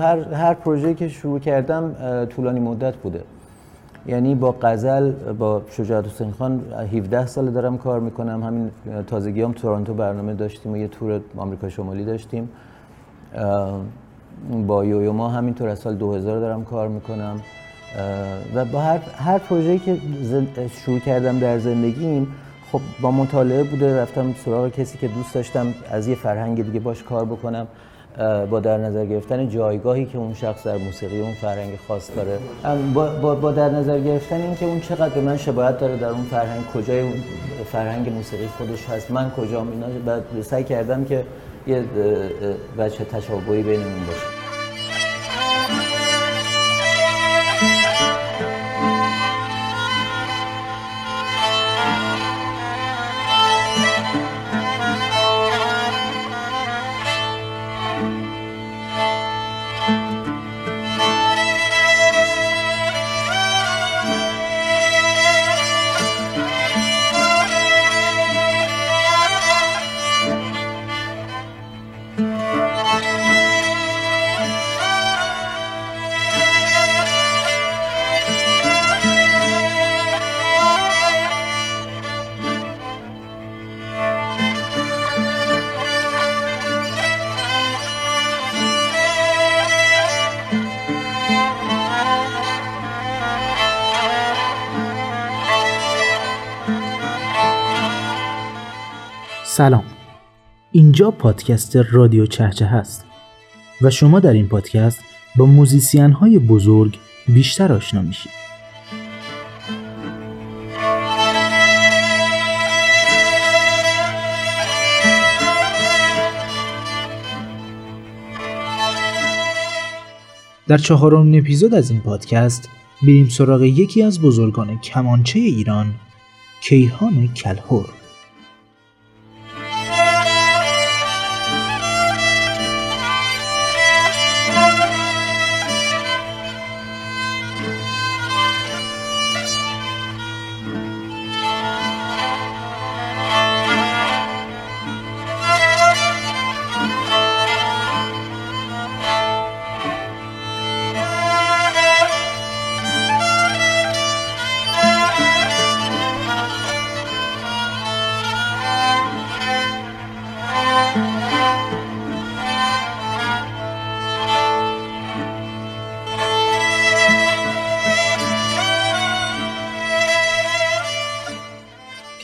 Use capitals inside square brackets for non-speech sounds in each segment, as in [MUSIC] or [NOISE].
هر هر پروژه‌ای که شروع کردم طولانی مدت بوده. یعنی با غزل با شجاعت حسین خان 17 سال دارم کار می‌کنم. همین تازگی هم تورنتو برنامه داشتیم و یه تور آمریکا شمالی داشتیم. با یویو ما همینطور از سال 2000 دارم کار می‌کنم. و با هر, هر پروژه‌ای که شروع کردم در زندگیم خب با مطالعه بوده رفتم سراغ کسی که دوست داشتم از یه فرهنگ دیگه باش کار بکنم. با در نظر گرفتن جایگاهی که اون شخص در موسیقی اون فرهنگ خاص داره. با, با, در نظر گرفتن اینکه اون چقدر به من شباهت داره در اون فرهنگ کجای اون فرهنگ موسیقی خودش هست من کجام اینا سعی کردم که یه بچه تشابهی بینمون باشه. سلام. اینجا پادکست رادیو چهچه هست و شما در این پادکست با موزیسین های بزرگ بیشتر آشنا میشید. در چهارم اپیزود از این پادکست بریم سراغ یکی از بزرگان کمانچه ایران کیهان کلهور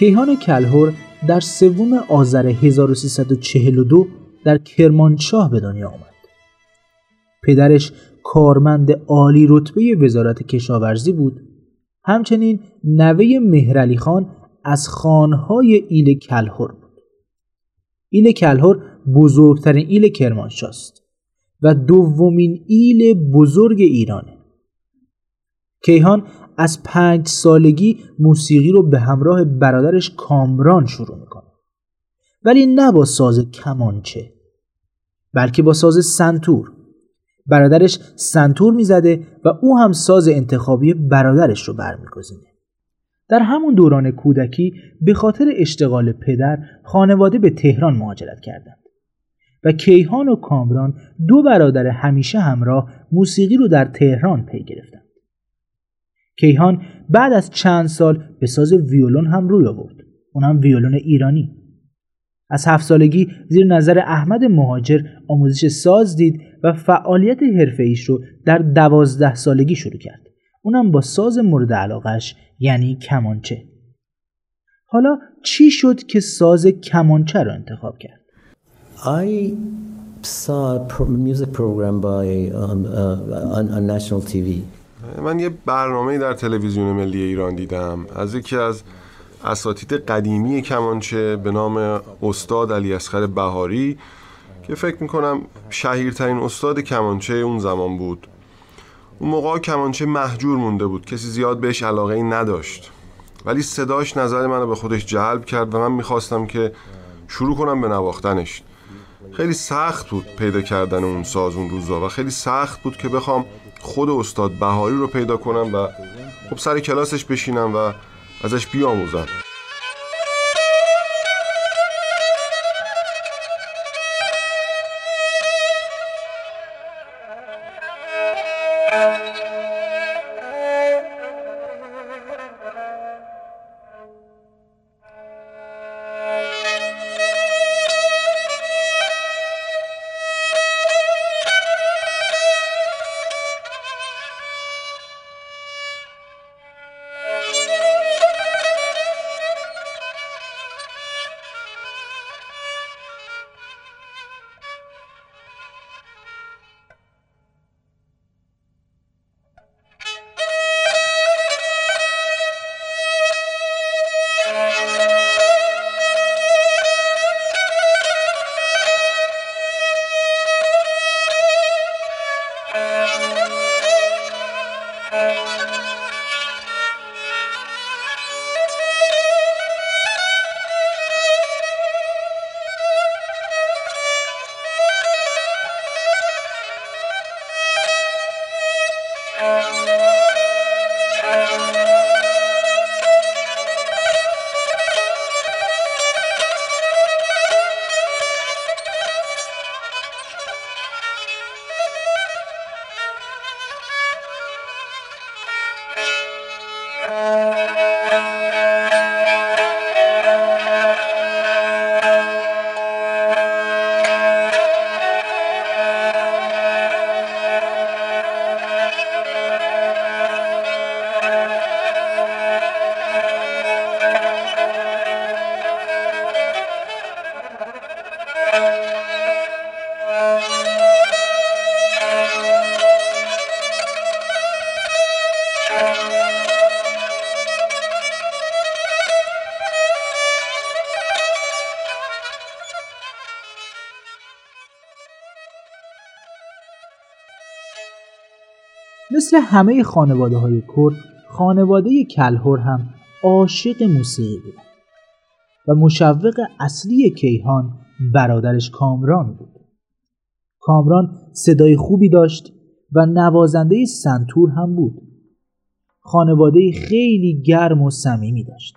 کیهان کلهور در سوم آذر 1342 در کرمانشاه به دنیا آمد. پدرش کارمند عالی رتبه وزارت کشاورزی بود. همچنین نوه مهرعلی خان از خانهای ایل کلهور بود. ایل کلهور بزرگترین ایل کرمانشاه است و دومین ایل بزرگ ایرانه. کیهان از پنج سالگی موسیقی رو به همراه برادرش کامران شروع می‌کنه. ولی نه با ساز کمانچه بلکه با ساز سنتور. برادرش سنتور می‌زده و او هم ساز انتخابی برادرش رو برمیگزینه. در همون دوران کودکی به خاطر اشتغال پدر خانواده به تهران مهاجرت کردند و کیهان و کامران دو برادر همیشه همراه موسیقی رو در تهران پی گرفتند کیهان بعد از چند سال به ساز ویولون هم روی آورد. اونم ویولون ایرانی. از هفت سالگی زیر نظر احمد مهاجر آموزش ساز دید و فعالیت حرفه ایش رو در دوازده سالگی شروع کرد. اونم با ساز مورد علاقش یعنی کمانچه. حالا چی شد که ساز کمانچه رو انتخاب کرد؟ I saw a music program by um, uh, on, on national TV من یه برنامه در تلویزیون ملی ایران دیدم. از یکی از اساتید قدیمی کمانچه به نام استاد علی اسخر بهاری که فکر می‌کنم شهیرترین استاد کمانچه اون زمان بود. اون موقع کمانچه محجور مونده بود. کسی زیاد بهش علاقه ای نداشت. ولی صداش نظر منو به خودش جلب کرد و من می‌خواستم که شروع کنم به نواختنش. خیلی سخت بود پیدا کردن اون ساز اون روزا و خیلی سخت بود که بخوام خود استاد بهاری رو پیدا کنم و خب سر کلاسش بشینم و ازش بیاموزم. [LAUGHS] مثل همه خانواده های کرد خانواده کلهور هم عاشق موسیقی بود و مشوق اصلی کیهان برادرش کامران بود. کامران صدای خوبی داشت و نوازنده سنتور هم بود. خانواده خیلی گرم و صمیمی داشت.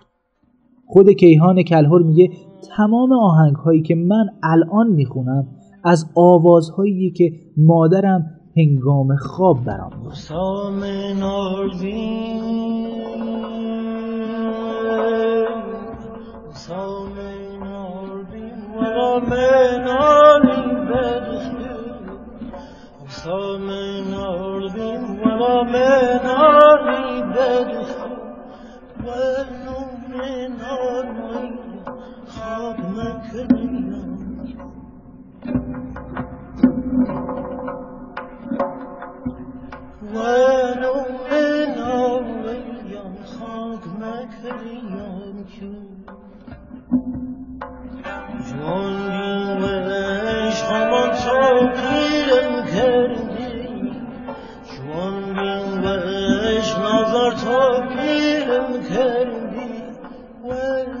خود کیهان کلهور میگه تمام آهنگ هایی که من الان می‌خونم از آوازهایی که مادرم هنگام خواب برام منو به نامیان خاک مکریان جو جان بیمش همان تاقیرم کردی. جان بیمش نظر تاقیرم کردی. و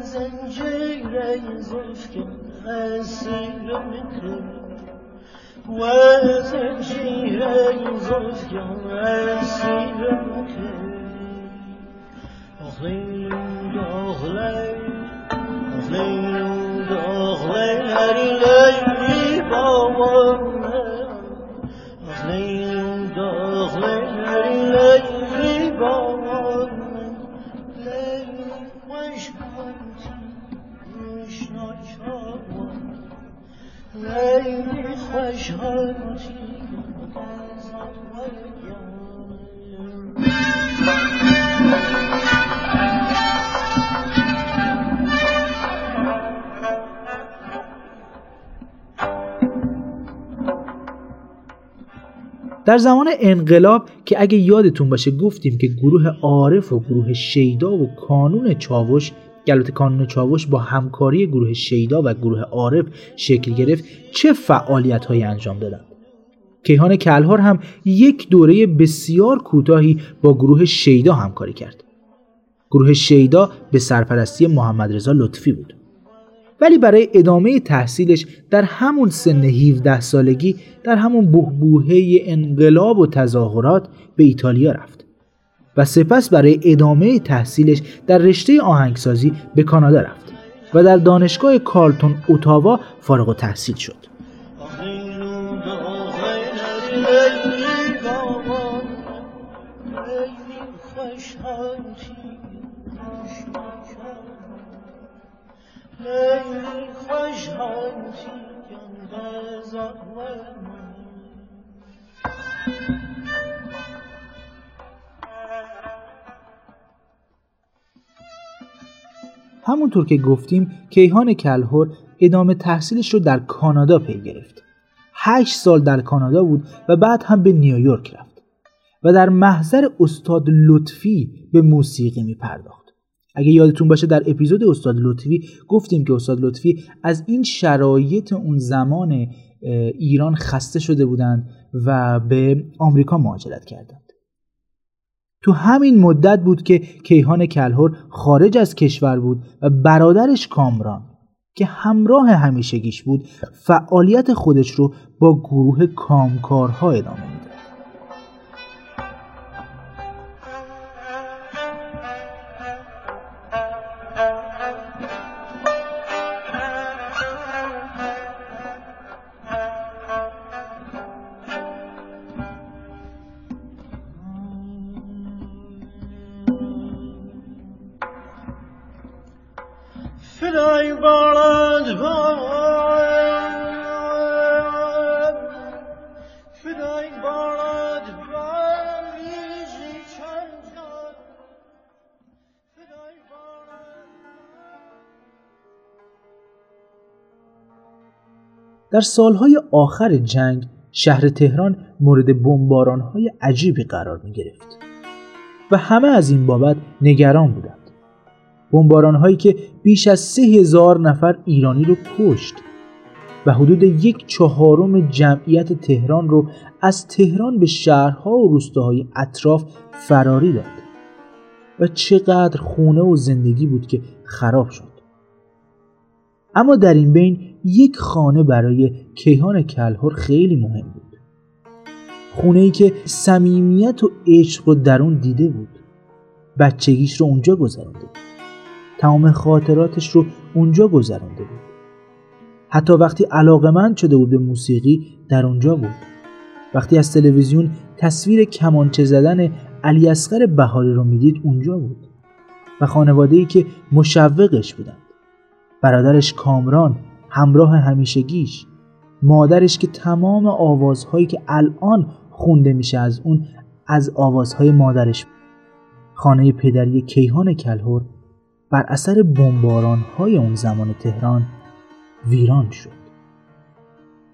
زنجیرم زفکم اسیرم وقت شیرین زفگم اسیرم خیلی آخلیم داخلی آخلیم هر در زمان انقلاب که اگه یادتون باشه گفتیم که گروه عارف و گروه شیدا و کانون چاوش گلوت کانون چاوش با همکاری گروه شیدا و گروه عارف شکل گرفت چه فعالیت هایی انجام دادند؟ کیهان کلهار هم یک دوره بسیار کوتاهی با گروه شیدا همکاری کرد. گروه شیدا به سرپرستی محمد رضا لطفی بود. ولی برای ادامه تحصیلش در همون سن 17 سالگی در همون بهبوهه انقلاب و تظاهرات به ایتالیا رفت و سپس برای ادامه تحصیلش در رشته آهنگسازی به کانادا رفت و در دانشگاه کارلتون اوتاوا فارغ و تحصیل شد همونطور که گفتیم کیهان کلهور ادامه تحصیلش رو در کانادا پی گرفت. هشت سال در کانادا بود و بعد هم به نیویورک رفت و در محضر استاد لطفی به موسیقی می پرداخت. اگه یادتون باشه در اپیزود استاد لطفی گفتیم که استاد لطفی از این شرایط اون زمان ایران خسته شده بودند و به آمریکا مهاجرت کردند. تو همین مدت بود که کیهان کلهور خارج از کشور بود و برادرش کامران که همراه همیشگیش بود فعالیت خودش رو با گروه کامکارها ادامه می‌داد. در سالهای آخر جنگ شهر تهران مورد بمبارانهای عجیبی قرار می گرفت و همه از این بابت نگران بودند. بمبارانهایی که بیش از سه هزار نفر ایرانی رو کشت و حدود یک چهارم جمعیت تهران رو از تهران به شهرها و روستاهای اطراف فراری داد و چقدر خونه و زندگی بود که خراب شد. اما در این بین یک خانه برای کیهان کلهر خیلی مهم بود. خونه ای که صمیمیت و عشق رو در اون دیده بود. بچگیش رو اونجا گذرانده بود. تمام خاطراتش رو اونجا گذرانده بود. حتی وقتی علاقمند شده بود به موسیقی در اونجا بود. وقتی از تلویزیون تصویر کمانچه زدن علی اصغر بهاری رو می‌دید اونجا بود. و خانواده ای که مشوقش بودند. برادرش کامران همراه همیشگیش. مادرش که تمام آوازهایی که الان خونده میشه از اون از آوازهای مادرش. خانه پدری کیهان کلهور بر اثر های اون زمان تهران ویران شد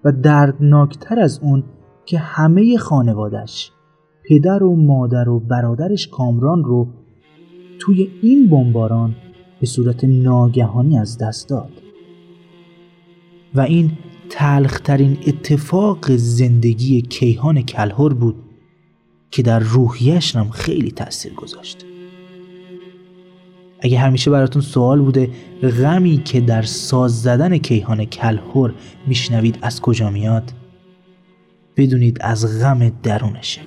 و دردناکتر از اون که همه خانوادش پدر و مادر و برادرش کامران رو توی این بمباران به صورت ناگهانی از دست داد و این تلخترین اتفاق زندگی کیهان کلهر بود که در روحیش هم خیلی تاثیر گذاشت. اگه همیشه براتون سوال بوده غمی که در ساز زدن کیهان کلهور میشنوید از کجا میاد بدونید از غم درونشه.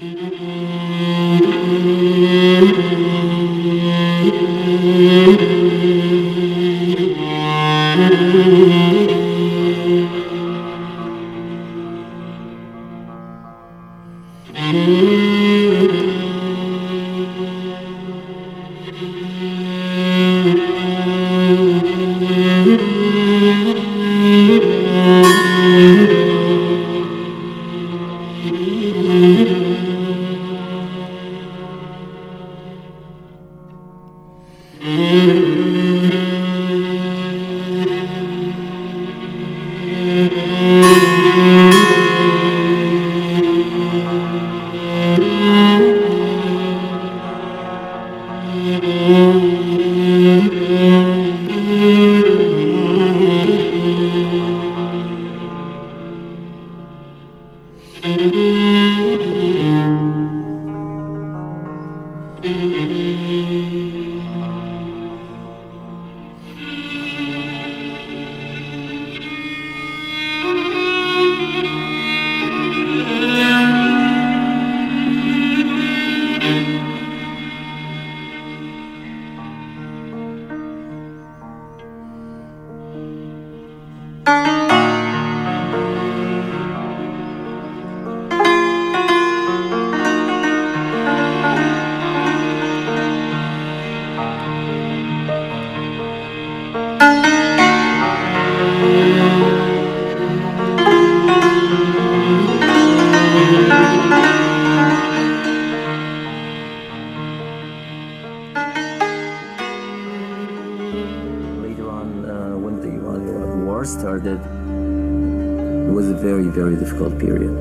Very, difficult period.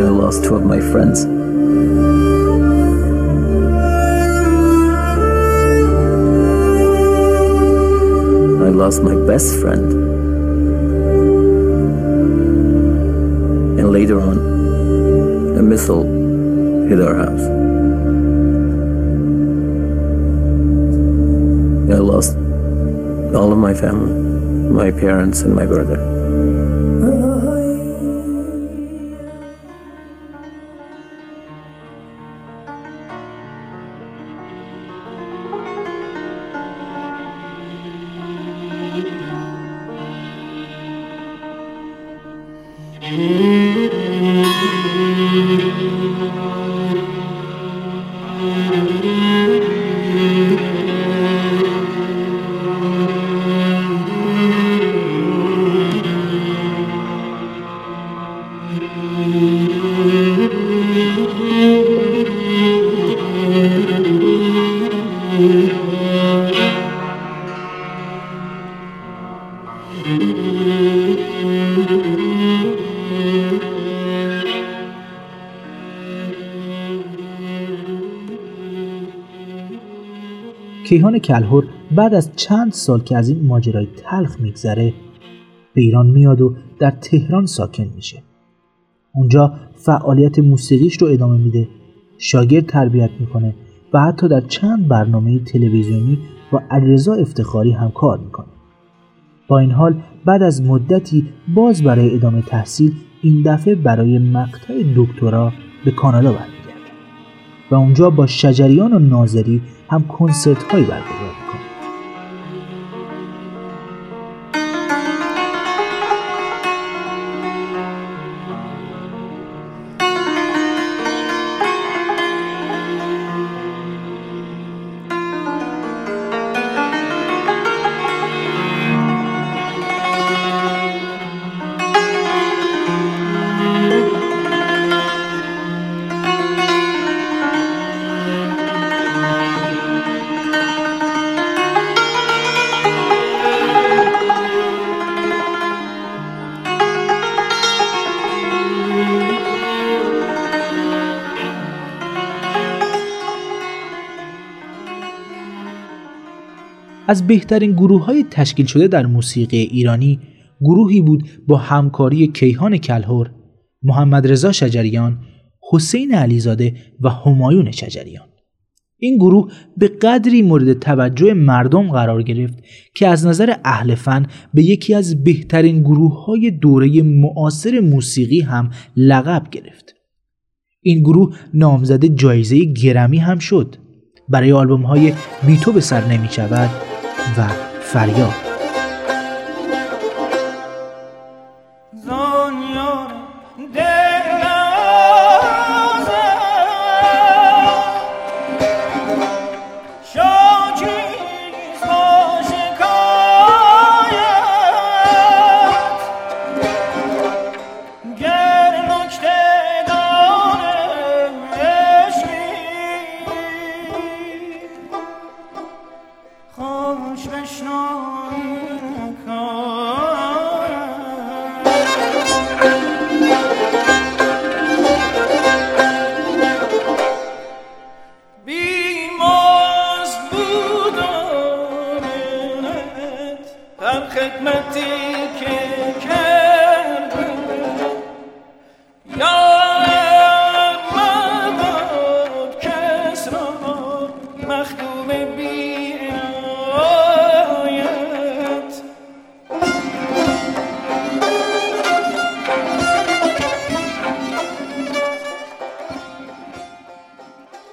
I lost two of my friends. I lost my best friend. And later on, a missile hit our house. My family, my parents and my brother. Mm. کیهان کلهور بعد از چند سال که از این ماجرای تلخ میگذره به ایران میاد و در تهران ساکن میشه. اونجا فعالیت موسیقیش رو ادامه میده شاگرد تربیت می‌کنه و حتی در چند برنامه تلویزیونی با علیرضا افتخاری هم کار می‌کنه. با این حال بعد از مدتی باز برای ادامه تحصیل این دفعه برای مقطع دکترا به کانادا برمیگرده. و اونجا با شجریان و ناظری هم کنسرت هایی برگزار از بهترین گروه های تشکیل شده در موسیقی ایرانی گروهی بود با همکاری کیهان کلهور، محمد رضا شجریان، حسین علیزاده و همایون شجریان. این گروه به قدری مورد توجه مردم قرار گرفت که از نظر اهل فن به یکی از بهترین گروه های دوره معاصر موسیقی هم لقب گرفت. این گروه نامزد جایزه گرمی هم شد. برای آلبوم های بیتو به سر نمی شود و فریاد.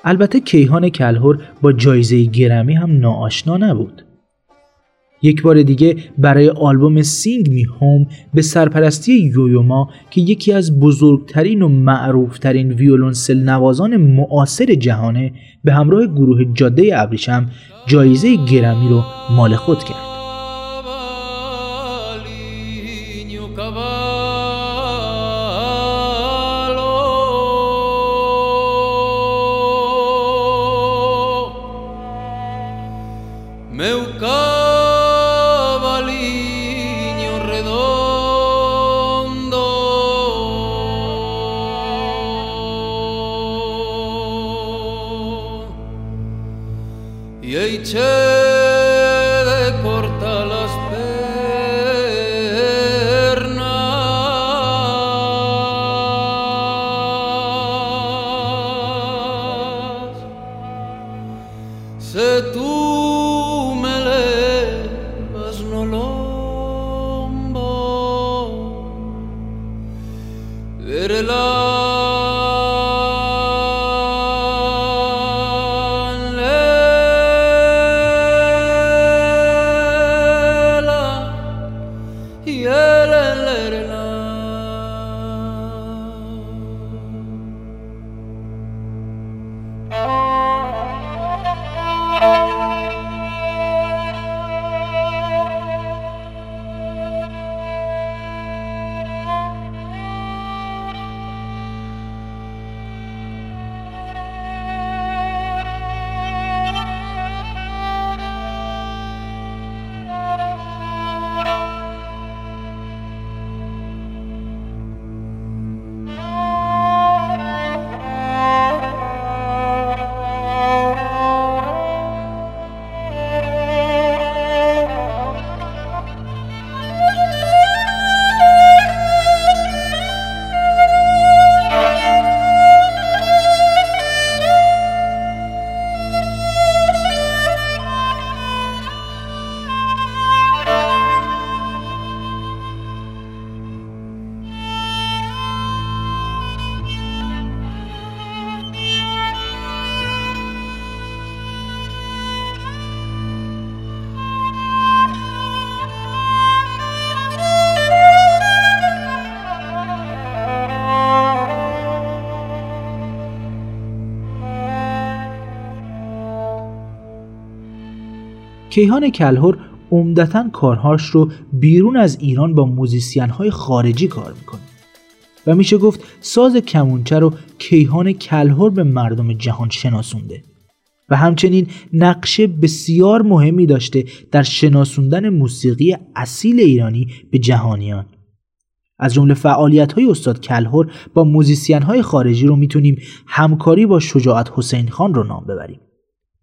البته کیهان کلهر با جایزه گرمی هم ناآشنا نبود. یک بار دیگه برای آلبوم Sing Me Home به سرپرستی یویو ما که یکی از بزرگترین و معروفترین ویولونسل نوازان معاصر جهانه به همراه گروه جاده ابریشم جایزه گرمی رو مال خود کرد. کیهان کلهر عمدتا کارهاش رو بیرون از ایران با موزیسین های خارجی کار می‌کنه. و میشه گفت ساز کمونچه رو کیهان کلهر به مردم جهان شناسونده. و همچنین نقش بسیار مهمی داشته در شناسوندن موسیقی اصیل ایرانی به جهانیان. از جمله فعالیت های استاد کلهر با موزیسین های خارجی رو می‌تونیم همکاری با شجاعت حسین خان رو نام ببریم.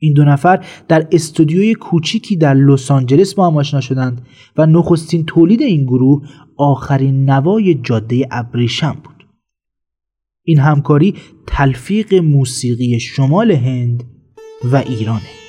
این دو نفر در استودیوی کوچیکی در لس آنجلس با هم آشنا شدند و نخستین تولید این گروه آخرین نوای جاده ابریشم بود. این همکاری تلفیق موسیقی شمال هند و ایرانه.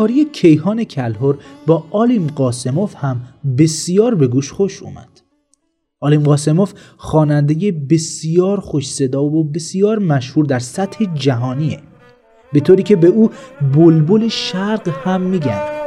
همکاری کیهان کلهور با آلیم قاسموف هم بسیار به گوش خوش اومد. آلیم قاسموف خواننده بسیار خوش صدا و بسیار مشهور در سطح جهانیه. به طوری که به او بلبل شرق هم میگن.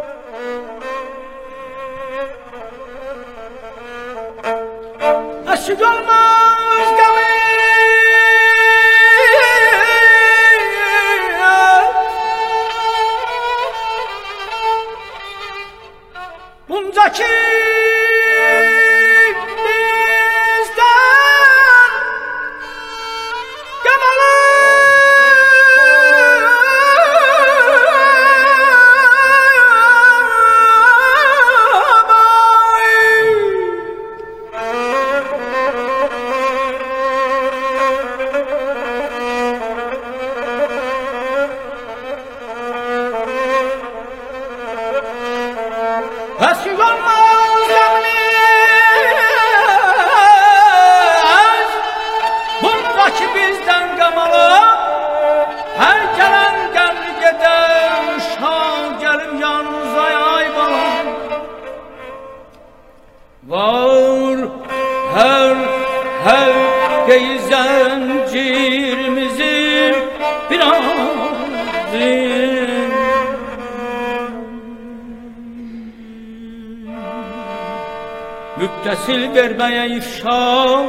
گربه افشا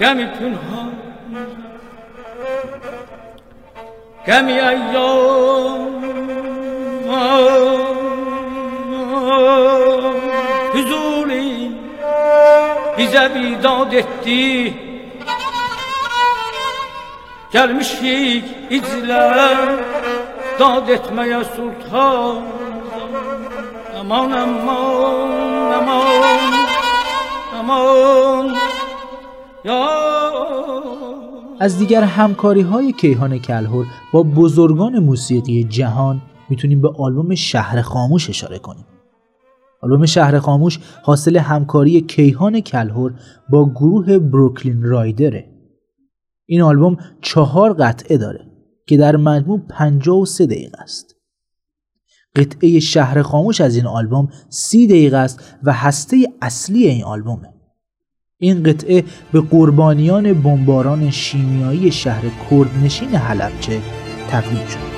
غمی پنهان غمی ایام Huzuri bize bidat etti. Gelmişik izle dad etmeye sultan. Aman aman aman. از دیگر همکاری های کیهان کلهور با بزرگان موسیقی جهان می‌تونیم به آلبوم شهر خاموش اشاره کنیم. آلبوم شهر خاموش حاصل همکاری کیهان کلهور با گروه بروکلین رایدره. این آلبوم چهار قطعه داره که در مجموع 53 دقیقه است. قطعه شهر خاموش از این آلبوم سی دقیقه است و هسته اصلی این آلبومه این قطعه به قربانیان بمباران شیمیایی شهر کردنشین حلبچه تقدیم شد.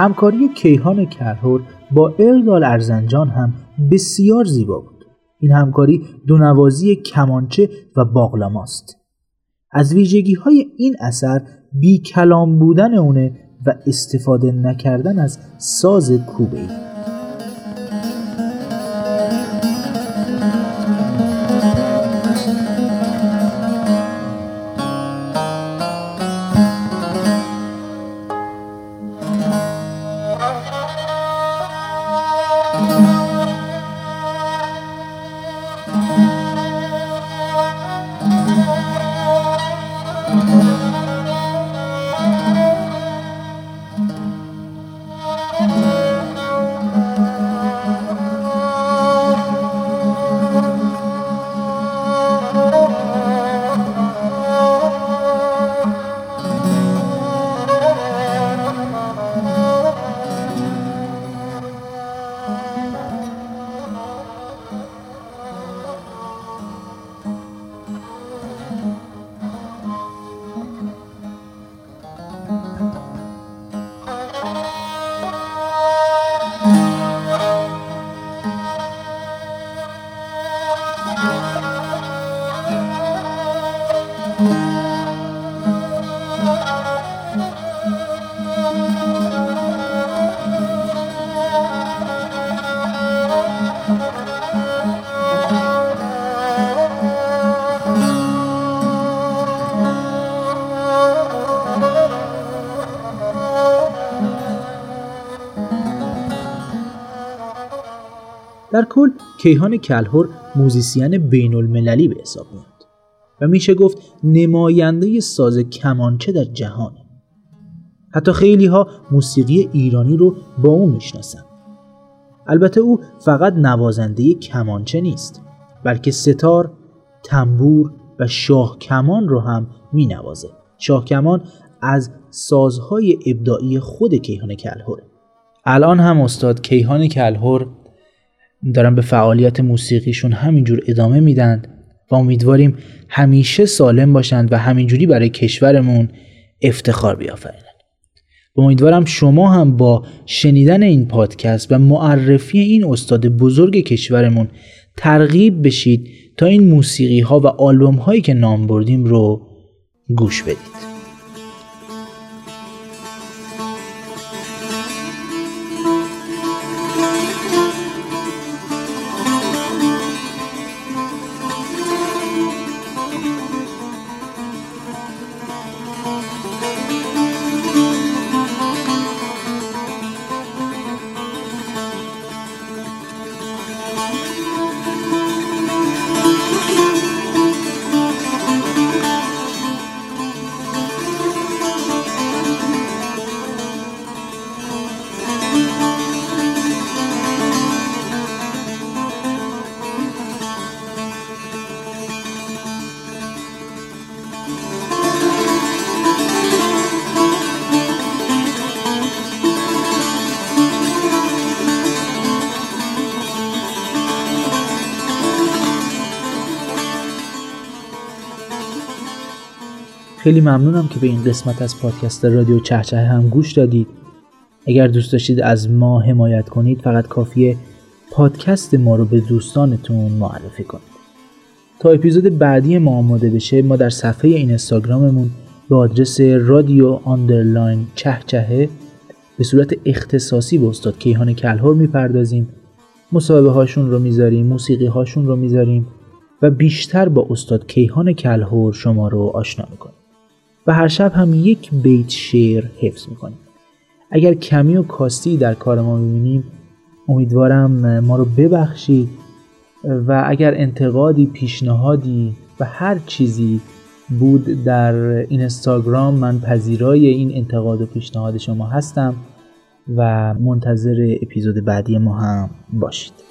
همکاری کیهان کرهور با ارگال ارزنجان هم بسیار زیبا بود این همکاری دونوازی کمانچه و باقلاماست از ویژگی های این اثر بی کلام بودن اونه و استفاده نکردن از ساز کوبه ای. در کل کیهان کلهور موزیسین بین المللی به حساب میاد. و میشه گفت نماینده ساز کمانچه در جهانه حتی خیلی ها موسیقی ایرانی رو با او می‌شناسن. البته او فقط نوازنده کمانچه نیست بلکه ستار، تنبور و شاه کمان رو هم می نوازه شاه کمان از سازهای ابداعی خود کیهان کلهوره الان هم استاد کیهان کلهور دارن به فعالیت موسیقیشون همینجور ادامه میدن و امیدواریم همیشه سالم باشند و همینجوری برای کشورمون افتخار بیافرینند و امیدوارم شما هم با شنیدن این پادکست و معرفی این استاد بزرگ کشورمون ترغیب بشید تا این موسیقی ها و آلبوم هایی که نام بردیم رو گوش بدید. خیلی ممنونم که به این قسمت از پادکست رادیو چهچه هم گوش دادید. اگر دوست داشتید از ما حمایت کنید فقط کافیه پادکست ما رو به دوستانتون معرفی کنید. تا اپیزود بعدی ما آماده بشه ما در صفحه این اینستاگراممون به آدرس رادیو underline چهچهه به صورت اختصاصی به استاد کیهان کلهر می‌پردازیم. مصاحبه هاشون رو می‌ذاریم موسیقی هاشون رو می‌ذاریم و بیشتر با استاد کیهان کلهور شما رو آشنا می‌کنیم. و هر شب هم یک بیت شعر حفظ می‌کنیم. اگر کمی و کاستی در کار ما می‌بینیم امیدوارم ما رو ببخشید و اگر انتقادی پیشنهادی و هر چیزی بود در اینستاگرام من پذیرای این انتقاد و پیشنهاد شما هستم و منتظر اپیزود بعدی ما هم باشید.